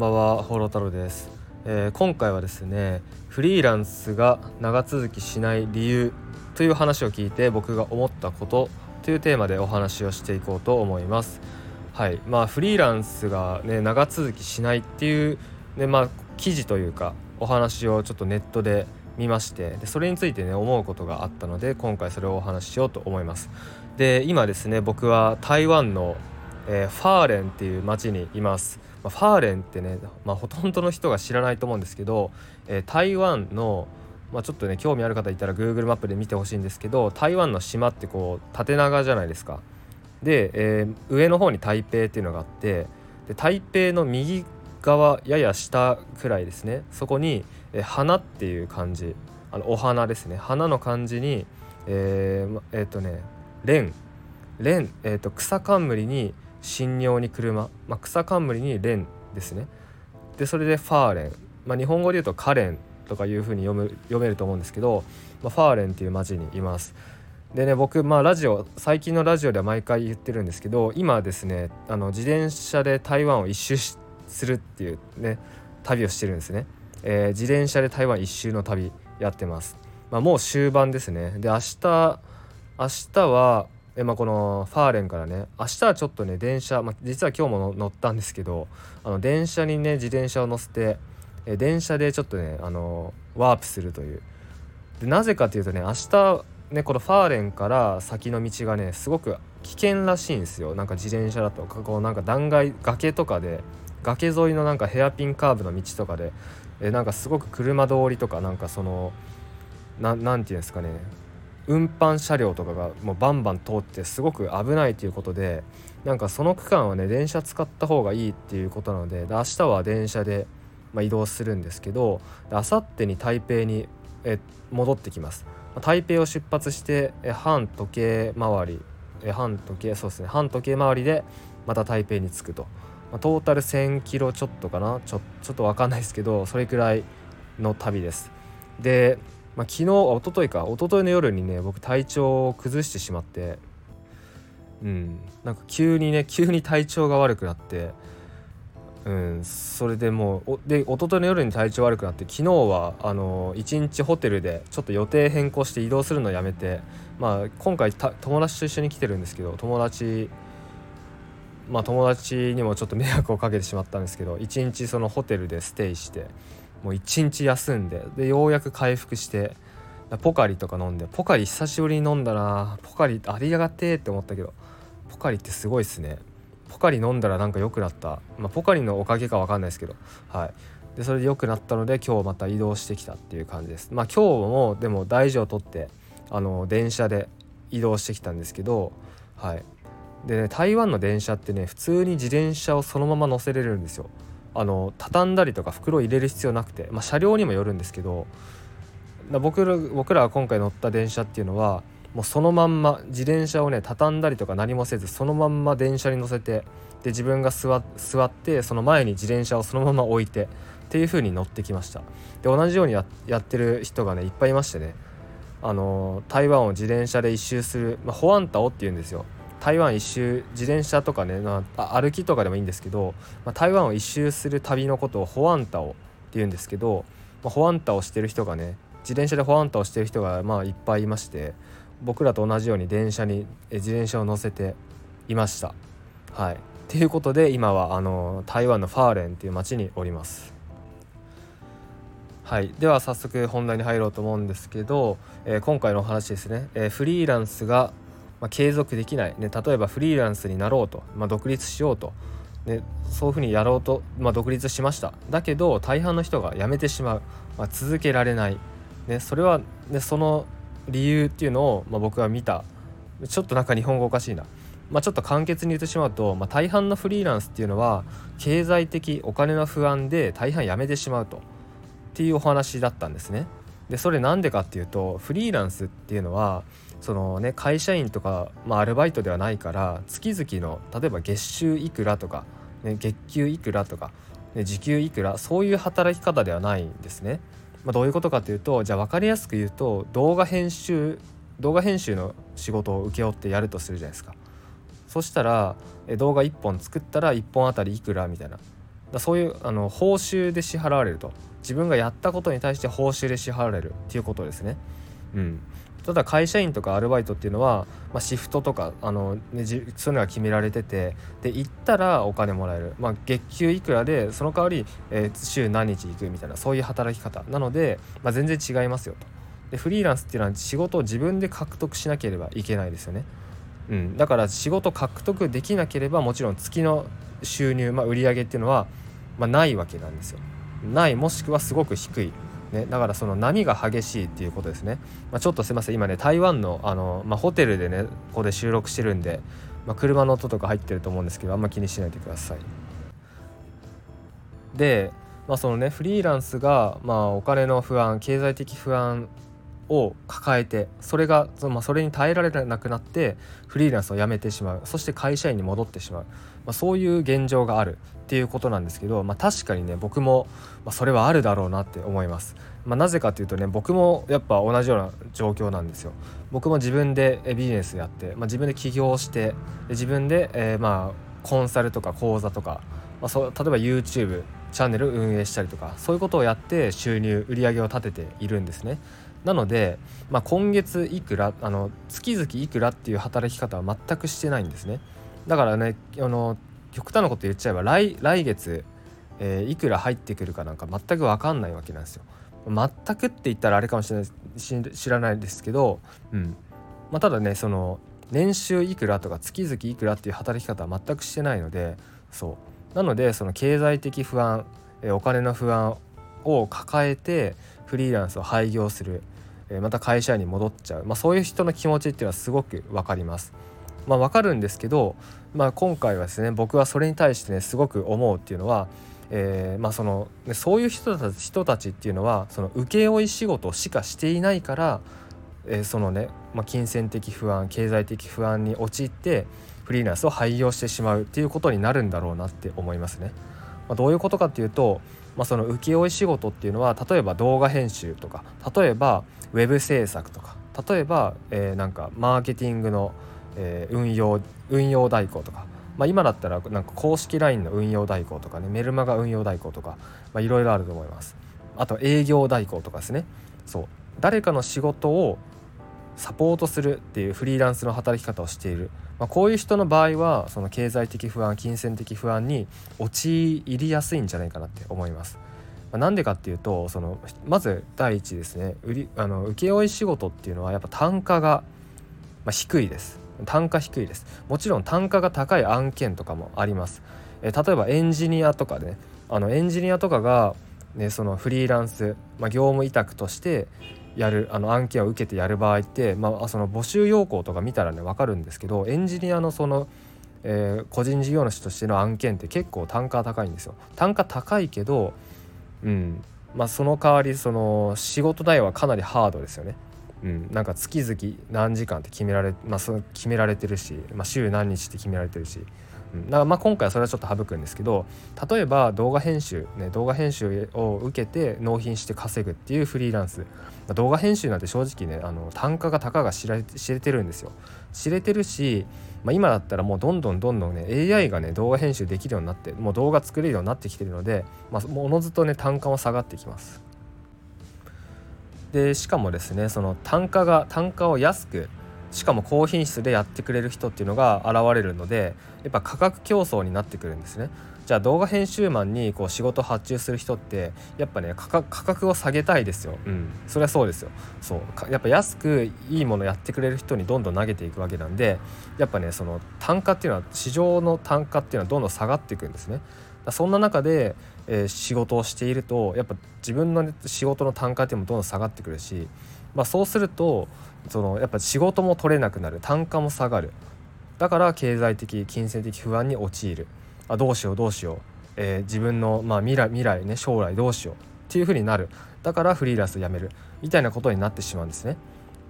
んばんは、ホロ太郎です、えー、今回はですね、フリーランスが長続きしない理由という話を聞いて僕が思ったことというテーマでお話をしていこうと思います。はい、まあフリーランスがね長続きしないっていうねまあ記事というかお話をちょっとネットで見ましてでそれについてね思うことがあったので今回それをお話ししようと思います。で今ですね僕は台湾の、えー、ファーレンっていう町にいます。まあ、ファーレンってね、まあ、ほとんどの人が知らないと思うんですけど、えー、台湾の、まあ、ちょっとね興味ある方いたら Google マップで見てほしいんですけど台湾の島ってこう縦長じゃないですか。で、えー、上の方に台北っていうのがあってで台北の右側やや下くらいですねそこに、えー、花っていう漢字あのお花ですね花の漢字にえー、えー、っとね蓮蓮、えーと、草冠に神尿に車、まあ、草冠に蓮ですね。でそれでファーレン、まあ、日本語で言うとカレンとかいうふうに読む読めると思うんですけど、まあ、ファーレンっていう町にいます。でね僕まあラジオ最近のラジオでは毎回言ってるんですけど今ですねあの自転車で台湾を一周するっていうね旅をしてるんですね、えー、自転車で台湾一周の旅やってます、まあ、もう終盤ですね。で明日明日はえまあ、このファーレンからね明日はちょっとね電車、まあ、実は今日も乗ったんですけどあの電車にね自転車を乗せてえ電車でちょっとねあのワープするという。でなぜかというとね明日ねこのファーレンから先の道がねすごく危険らしいんですよ。なんか自転車だとこうなんか断崖崖とかで崖沿いのなんかヘアピンカーブの道とかでえなんかすごく車通りとかなんかその何て言うんですかね運搬車両とかがもうバンバン通ってすごく危ないということでなんかその区間はね電車使った方がいいっていうことなので明日は電車で、まあ、移動するんですけど明後日に台北にえ戻ってきます。台北を出発して反時計回り反時計そうですね反時計回りでまた台北に着くと、まあ、トータル1,000キロちょっとかな？ちょちょっと分かんないですけどそれくらいの旅です。でまあ、昨日一昨日か。一昨日の夜にね僕体調を崩してしまって。うん。なんか急にね急に体調が悪くなって。うん。それでもうで一昨日の夜に体調悪くなって昨日はあの一日ホテルでちょっと予定変更して移動するのやめてまあ今回友達と一緒に来てるんですけど友達まあ友達にもちょっと迷惑をかけてしまったんですけど一日そのホテルでステイしてもう一日休んででようやく回復してポカリとか飲んでポカリ久しぶりに飲んだなポカリありやがってって思ったけどポカリってすごいっすね。ポカリ飲んだらなんか良くなった、まあ、ポカリのおかげか分かんないですけどはい。でそれで良くなったので今日また移動してきたっていう感じです。まあ今日もでも大事を取ってあの電車で移動してきたんですけどはい。でね台湾の電車ってね普通に自転車をそのまま乗せれるんですよ。あの畳んだりとか袋入れる必要なくて、まあ、車両にもよるんですけど僕ら僕らが今回乗った電車っていうのはもうそのまんま自転車をね畳んだりとか何もせずそのまんま電車に乗せてで自分が座ってその前に自転車をそのまま置いてっていう風に乗ってきました。で同じようにやってる人がねいっぱいいましてね。あの台湾を自転車で一周する、まあ、ホアンタオっていうんですよ。台湾一周自転車とかね、まあ、歩きとかでもいいんですけど、まあ、台湾を一周する旅のことをホアンタオっていうんですけど、まあ、ホアンタをしてる人がね自転車でホアンタをしてる人がまあいっぱいいまして僕らと同じように電車に自転車を乗せていました。はいということで今はあの台湾のファーレンっていう町におります。はい、では早速本題に入ろうと思うんですけど、えー、今回のお話ですね、えー、フリーランスがまあ、継続できない、ね、例えばフリーランスになろうと、まあ、独立しようと、ね、そういうふうにやろうと、まあ、独立しました。だけど大半の人が辞めてしまう、まあ、続けられない、ね、それは、ね、その理由っていうのを、まあ、僕は見た。ちょっとなんか日本語おかしいな、まあ、ちょっと簡潔に言ってしまうと、まあ、大半のフリーランスっていうのは経済的お金の不安で大半辞めてしまうと。っていうお話だったんですね。でそれなんでかっていうとフリーランスっていうのはそのね会社員とか、まあ、アルバイトではないから月々の例えば月収いくらとか、ね、月給いくらとか、ね、時給いくらそういう働き方ではないんですね。まあ、どういうことかっていうとじゃあ分かりやすく言うと動画編集動画編集の仕事を請け負ってやるとするじゃないですか。そしたら動画1本作ったら1本あたりいくらみたいなだそういうあの報酬で支払われると自分がやったことに対して報酬で支払われるっていうことですね。うん、ただ会社員とかアルバイトっていうのは、まあ、シフトとかあの、ね、そういうのが決められててで行ったらお金もらえる、まあ、月給いくらでその代わり、えー、週何日行くみたいなそういう働き方なので、まあ、全然違いますよと。でフリーランスっていうのは仕事を自分で獲得しなければいけないですよね。うん、だから仕事獲得できなければもちろん月の収入、まあ、売上っていうのは、まあ、ないわけなんですよ。ないもしくはすごく低い。ね、だからその波が激しいっていうことですね、まあ、ちょっとすいません。今ね台湾のあの、まあ、ホテルでねここで収録してるんで、まあ、車の音とか入ってると思うんですけどあんま気にしないでください。で、まあ、そのねフリーランスが、まあ、お金の不安経済的不安を抱えてそれがそ,、まあ、それに耐えられなくなってフリーランスを辞めてしまうそして会社員に戻ってしまう、まあ、そういう現状があるっていうことなんですけど、まあ、確かにね僕も、まあ、それはあるだろうなって思います。まあ、なぜかというとね僕もやっぱ同じような状況なんですよ。僕も自分でビジネスやって、まあ、自分で起業して自分で、えー、まあコンサルとか講座とか、まあ、そう例えば YouTube チャンネル運営したりとかそういうことをやって収入売り上げを立てているんですね。なので、まあ、今月いくらあの月々いくらっていう働き方は全くしてないんですね。だからねあの極端なこと言っちゃえば来月、えー、いくら入ってくるかなんか全く分かんないわけなんですよ。全くって言ったらあれかもしれない知らないですけど、うん。まあ、ただねその年収いくらとか月々いくらっていう働き方は全くしてないのでそう。なのでその経済的不安えお金の不安を抱えてフリーランスを廃業する。また会社に戻っちゃう、まあ、そういう人の気持ちっていうのはすごく分かります。まあ、分かるんですけど、まあ、今回はですね僕はそれに対してねすごく思うっていうのは、えー、まあそのそういう人たち人たちっていうのはその請負仕事しかしていないから、えー、そのね、まあ、金銭的不安経済的不安に陥ってフリーランスを廃業してしまうっていうことになるんだろうなって思いますね。まあ、どういうことかっていうと、まあ、その請負仕事っていうのは例えば動画編集とか例えばウェブ制作とか例えば、えー、なんかマーケティングの、えー、運用運用代行とか、まあ、今だったらなんか公式 LINE の運用代行とかねメルマガ運用代行とかいろいろあると思います。あと営業代行とかですね。そう。誰かの仕事をサポートするっていうフリーランスの働き方をしている、まあ、こういう人の場合はその経済的不安金銭的不安に陥りやすいんじゃないかなって思います。まあ、なんでかっていうとそのまず第一ですね売りあの請負仕事っていうのはやっぱ単価が、まあ、低いです。単価低いです。もちろん単価が高い案件とかもあります、え例えばエンジニアとかねあのエンジニアとかが、ね、そのフリーランス、まあ、業務委託としてやるあの案件を受けてやる場合って、まあ、その募集要項とか見たらね分かるんですけどエンジニアのその、えー、個人事業主としての案件って結構単価高いんですよ。単価高いけどうん。まあ、その代わりその仕事内容はかなりハードですよね。うん、なんか月々何時間って決められ,、まあ、決められてるし、まあ、週何日って決められてるし、うん、だからまあ今回はそれはちょっと省くんですけど例えば動画編集、ね、動画編集を受けて納品して稼ぐっていうフリーランス、まあ、動画編集なんて正直ねあの単価が高が知られ知れてるんですよ。知れてるしまあ、今だったらもうどんどんどんどんね AI がね動画編集できるようになってもう動画作れるようになってきてるので、まあ、おのずとね単価は下がってきます。でしかもですねその単価が単価を安くしかも高品質でやってくれる人っていうのが現れるのでやっぱ価格競争になってくるんですね。じゃあ動画編集マンにこう仕事発注する人ってやっぱね価格を下げたいですよ。うん、そりゃそうですよ。そうやっぱ安くいいものやってくれる人にどんどん投げていくわけなんでやっぱねその単価っていうのは市場の単価っていうのはどんどん下がっていくんですね。そんな中で、えー、仕事をしているとやっぱ自分の、ね、仕事の単価っていうのもどんどん下がってくるし、まあ、そうするとそのやっぱ仕事も取れなくなる単価も下がるだから経済的金銭的不安に陥るあどうしようどうしよう、えー、自分の、まあ、未来未来ね将来どうしよう。っていう風になる。だからフリーランス辞める。みたいなことになってしまうんですね。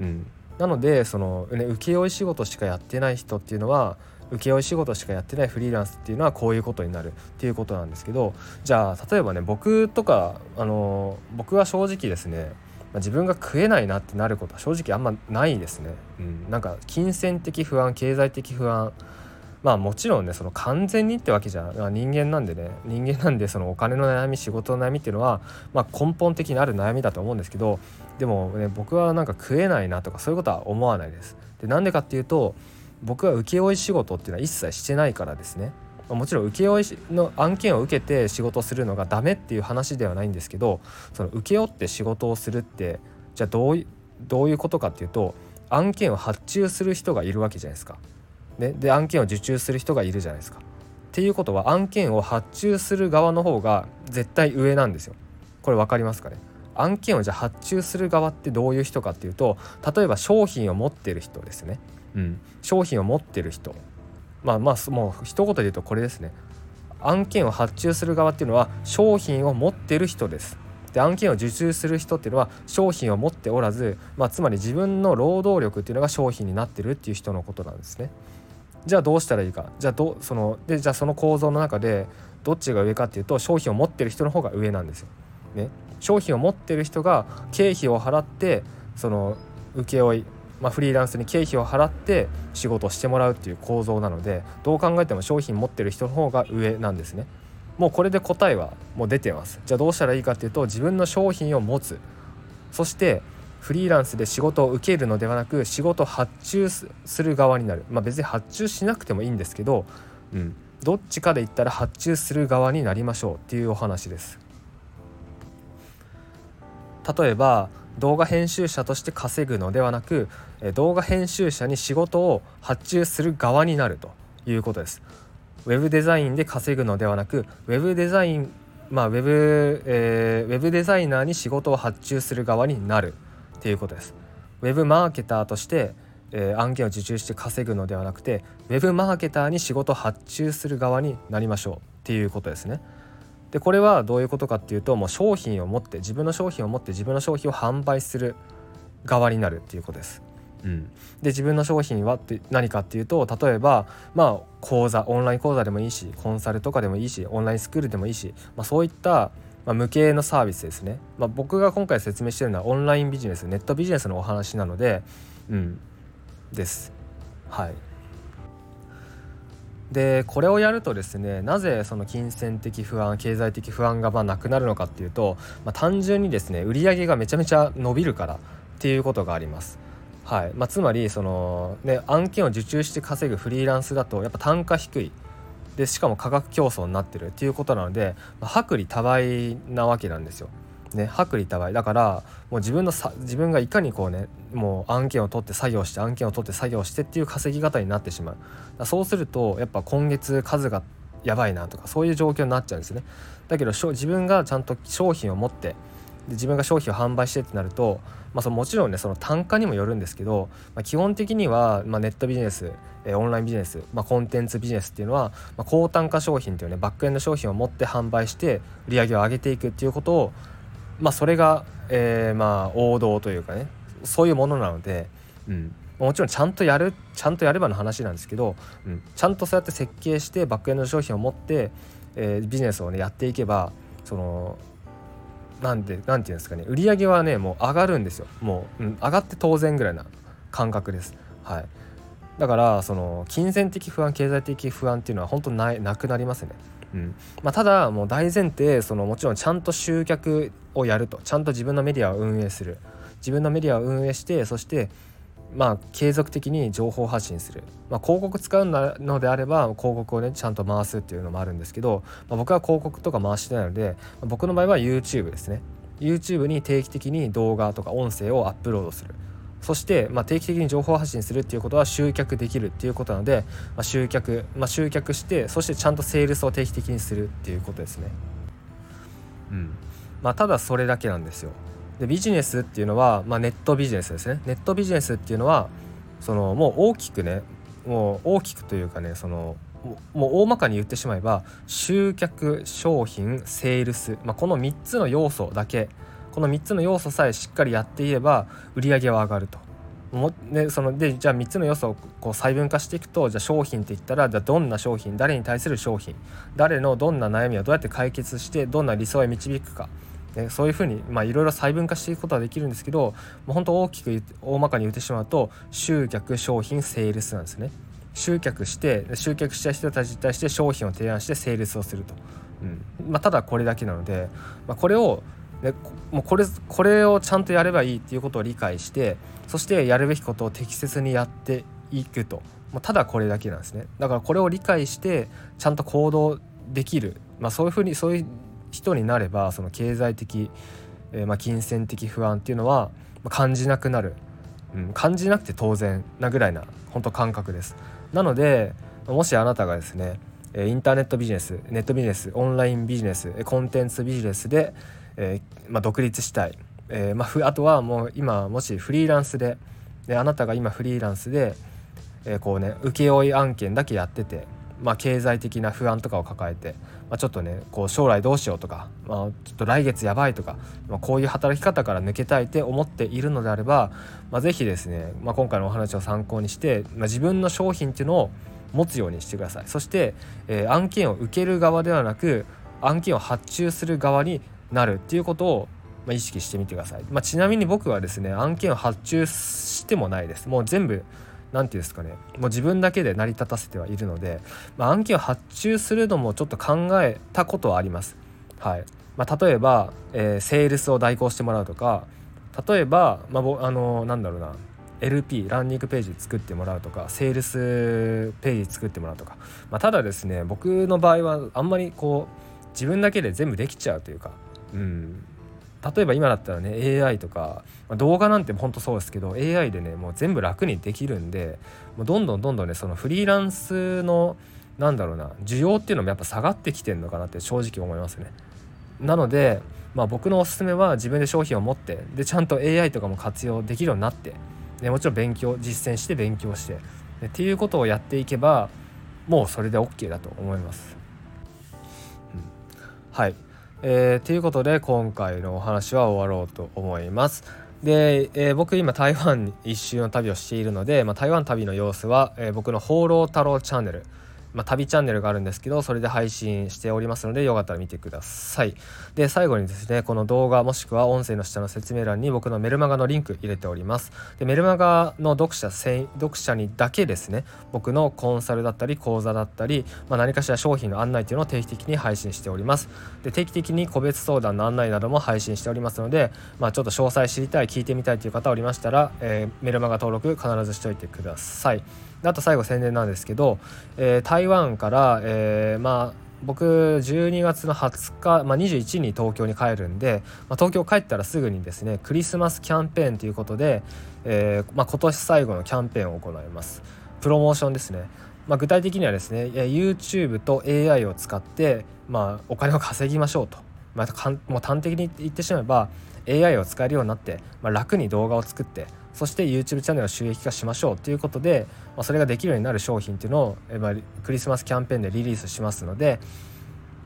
うん、なのでその、ね、請負仕事しかやってない人っていうのは請負仕事しかやってないフリーランスっていうのはこういうことになる。っていうことなんですけどじゃあ例えばね僕とかあの僕は正直ですね自分が食えないなってなることは正直あんまないですね。うん、なんか金銭的不安経済的不安まあもちろんねその完全にってわけじゃ人間なんでね人間なんでそのお金の悩み仕事の悩みっていうのは、まあ、根本的にある悩みだと思うんですけどでもね僕はなんか食えないなとかそういうことは思わないです。でなんでかっていうと僕は請負仕事っていうのは一切してないからですね。もちろん請負の案件を受けて仕事するのがダメっていう話ではないんですけどその請負って仕事をするってじゃあどうどういうことかっていうと案件を発注する人がいるわけじゃないですか。ね、で案件を受注する人がいるじゃないですか。っていうことは案件を発注する側の方が絶対上なんですよ。これ分かりますかね？案件をじゃあ発注する側ってどういう人かっていうと例えば商品を持ってる人ですね。うん、商品を持ってる人まあまあもう一言で言うとこれですね案件を発注する側っていうのは商品を持ってる人ですで案件を受注する人っていうのは商品を持っておらず、まあ、つまり自分の労働力っていうのが商品になってるっていう人のことなんですね。じゃあどうしたらいいか？じゃあどそのでじゃあその構造の中でどっちが上かっていうと商品を持ってる人の方が上なんですよ。ね、商品を持ってる人が経費を払ってその請負まあ、フリーランスに経費を払って仕事をしてもらうっていう構造なのでどう考えても商品持ってる人の方が上なんですね。もうこれで答えはもう出てます。じゃあどうしたらいいかっていうと自分の商品を持つそしてフリーランスで仕事を受けるのではなく仕事を発注する側になる。まあ別に発注しなくてもいいんですけど、うん、どっちかで言ったら発注する側になりましょうっていうお話です。例えば動画編集者として稼ぐのではなく動画編集者に仕事を発注する側になるということです。ウェブデザインで稼ぐのではなくウェブデザインまあウェブ、えー、ウェブデザイナーに仕事を発注する側になる。っていうことです。ウェブマーケターとして、えー、案件を受注して稼ぐのではなくてウェブマーケターに仕事発注する側になりましょうっていうことですね。でこれはどういうことかっていうともう商品を持って自分の商品を持って自分の商品を販売する側になるっていうことです。うん、で自分の商品はって何かっていうと例えばまあ講座オンライン講座でもいいしコンサルとかでもいいしオンラインスクールでもいいし、まあ、そういったまあ、無形のサービスですね、まあ、僕が今回説明してるのはオンラインビジネスネットビジネスのお話なのでうん。です。はい。でこれをやるとですねなぜその金銭的不安経済的不安がまあなくなるのかっていうと、まあ、単純にですね売り上げがめちゃめちゃ伸びるからっていうことがあります。はい。まあ、つまりその、ね、案件を受注して稼ぐフリーランスだとやっぱ単価低い。でしかも価格競争になってるっていうことなので、ま、薄利多売なわけなんですよ。ね、薄利多売。だからもう自分のさ自分がいかにこうねもう案件を取って作業して案件を取って作業してっていう稼ぎ方になってしまう。そうするとやっぱ今月数がやばいなとかそういう状況になっちゃうんですね。だけど自分がちゃんと商品を持ってで自分が商品を販売してってなると、まあ、そのもちろんねその単価にもよるんですけど、まあ、基本的には、まあ、ネットビジネス、えー、オンラインビジネス、まあ、コンテンツビジネスっていうのは、まあ、高単価商品というねバックエンド商品を持って販売して売り上げを上げていくっていうことを、まあ、それが、えー、まあ王道というかねそういうものなので、うん、もちろんちゃんとやるちゃんとやればの話なんですけど、うん、ちゃんとそうやって設計してバックエンド商品を持って、えー、ビジネスをねやっていけばそのなんでなんていうんですかね。売り上げはねもう上がるんですよ。もう、うん、上がって当然ぐらいな感覚です。はい。だからその金銭的不安経済的不安っていうのは本当ないなくなりますね。うん。まあ、ただもう大前提そのもちろんちゃんと集客をやると。ちゃんと自分のメディアを運営する。自分のメディアを運営してそしてまあ、継続的に情報発信する、まあ、広告使うのであれば広告をねちゃんと回すっていうのもあるんですけど、まあ、僕は広告とか回してないので、まあ、僕の場合は YouTube ですね。YouTube に定期的に動画とか音声をアップロードする。そして、まあ、定期的に情報発信するっていうことは集客できるっていうことなので、まあ、集客、まあ、集客してそしてちゃんとセールスを定期的にするっていうことですね。うん。まあただそれだけなんですよでビジネスっていうのは、まあ、ネットビジネスですねネットビジネスっていうのはそのもう大きくねもう大きくというかねそのもう大まかに言ってしまえば集客商品セールス、まあ、この3つの要素だけこの3つの要素さえしっかりやっていれば売り上げは上がると。もね、そのでじゃあ3つの要素をこう細分化していくとじゃあ商品って言ったらじゃあどんな商品誰に対する商品誰のどんな悩みをどうやって解決してどんな理想へ導くかね、そういうふうにいろいろ細分化していくことはできるんですけどもう本当大きく大まかに言ってしまうと集客商品セールスなんですね。集客して集客した人たちに対して商品を提案してセールスをすると、うん。まあ、ただこれだけなので、まあ、これをでもうこれこれをちゃんとやればいいっていうことを理解してそしてやるべきことを適切にやっていくと、まあ、ただこれだけなんですね。だからこれを理解してちゃんと行動できる、まあ、そういうふうにそういう人になればその経済的、えー、まあ金銭的不安っていうのは感じなくなる、うん、感じなくて当然なぐらいな本当感覚です。なのでもしあなたがですねインターネットビジネスネットビジネスオンラインビジネスコンテンツビジネスでえー、まあ、独立したい、えー、まあ、あとはもう今もしフリーランスでであなたが今フリーランスで、えー、こうね請負案件だけやってて、まあ、経済的な不安とかを抱えて、まあ、ちょっとねこう将来どうしようとか、まあ、ちょっと来月やばいとか、まあ、こういう働き方から抜けたいって思っているのであれば、まあ、是非ですね、まあ、今回のお話を参考にして、まあ、自分の商品っていうのを持つようにしてください。そして、えー、案件を受ける側ではなく案件を発注する側になるっていうことをま意識してみてください、まあ、ちなみに僕はですね案件を発注してもないです。もう全部何て言うんですかね。もう自分だけで成り立たせてはいるので、まあ、案件を発注するのもちょっと考えたことはあります。はい。まあ、例えば、えー、セールスを代行してもらうとか例えば、まあ、あのなんだろうな。LP ランニングページ作ってもらうとかセールスページ作ってもらうとか、まあ、ただですね僕の場合はあんまりこう自分だけで全部できちゃうというかうん、例えば今だったらね AI とか、まあ、動画なんてほんとそうですけど AI でねもう全部楽にできるんでもうどんどんどんどんねそのフリーランスのなんだろうな需要っていうのもやっぱ下がってきてるのかなって正直思いますね。なので、まあ、僕のおすすめは自分で商品を持ってでちゃんと AI とかも活用できるようになって、ね、もちろん勉強実践して勉強してっていうことをやっていけばもうそれで OK だと思います。うん、はいえー、ということで今回のお話は終わろうと思います。で、えー、僕今台湾一周の旅をしているので、まあ、台湾旅の様子は、えー、僕の「放浪太郎チャンネル」まあ、旅チャンネルがあるんですけどそれで配信しておりますのでよかったら見てください。で最後にですねこの動画もしくは音声の下の説明欄に僕のメルマガのリンク入れております。でメルマガの読者読者にだけですね僕のコンサルだったり講座だったり、まあ、何かしら商品の案内というのを定期的に配信しております。で定期的に個別相談の案内なども配信しておりますので、まあ、ちょっと詳細知りたい聞いてみたいという方おりましたら、えー、メルマガ登録必ずしておいてください。あと最後宣伝なんですけど、えー、台湾から、えー、まあ僕12月の20日、まあ、21に東京に帰るんで、まあ、東京帰ったらすぐにですねクリスマスキャンペーンということで、えーまあ、今年最後のキャンペーンを行います。プロモーションですね、ま、具体的にはですね YouTube と AI を使って、まあ、お金を稼ぎましょうと、まあ、もう端的に言ってしまえば AI を使えるようになって、ま、楽に動画を作ってそして YouTube チャンネルを収益化しましょうということで、まあ、それができるようになる商品っていうのを、えまあ、クリスマスキャンペーンでリリースしますので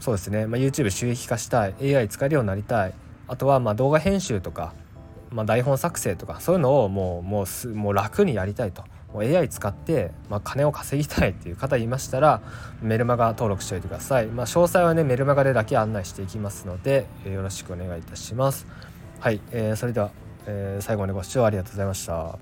そうですね、まあ、YouTube 収益化したい AI 使えるようになりたいあとはま動画編集とか、ま台本作成とかそういうのをもうもうもう楽にやりたいと。もう AI 使って、ま金を稼ぎたいっていう方いましたらメルマガ登録しておいてください、ま詳細はねメルマガでだけ案内していきますので、よろしくお願いいたします。はい、えー、それではえー、最後までご視聴ありがとうございました。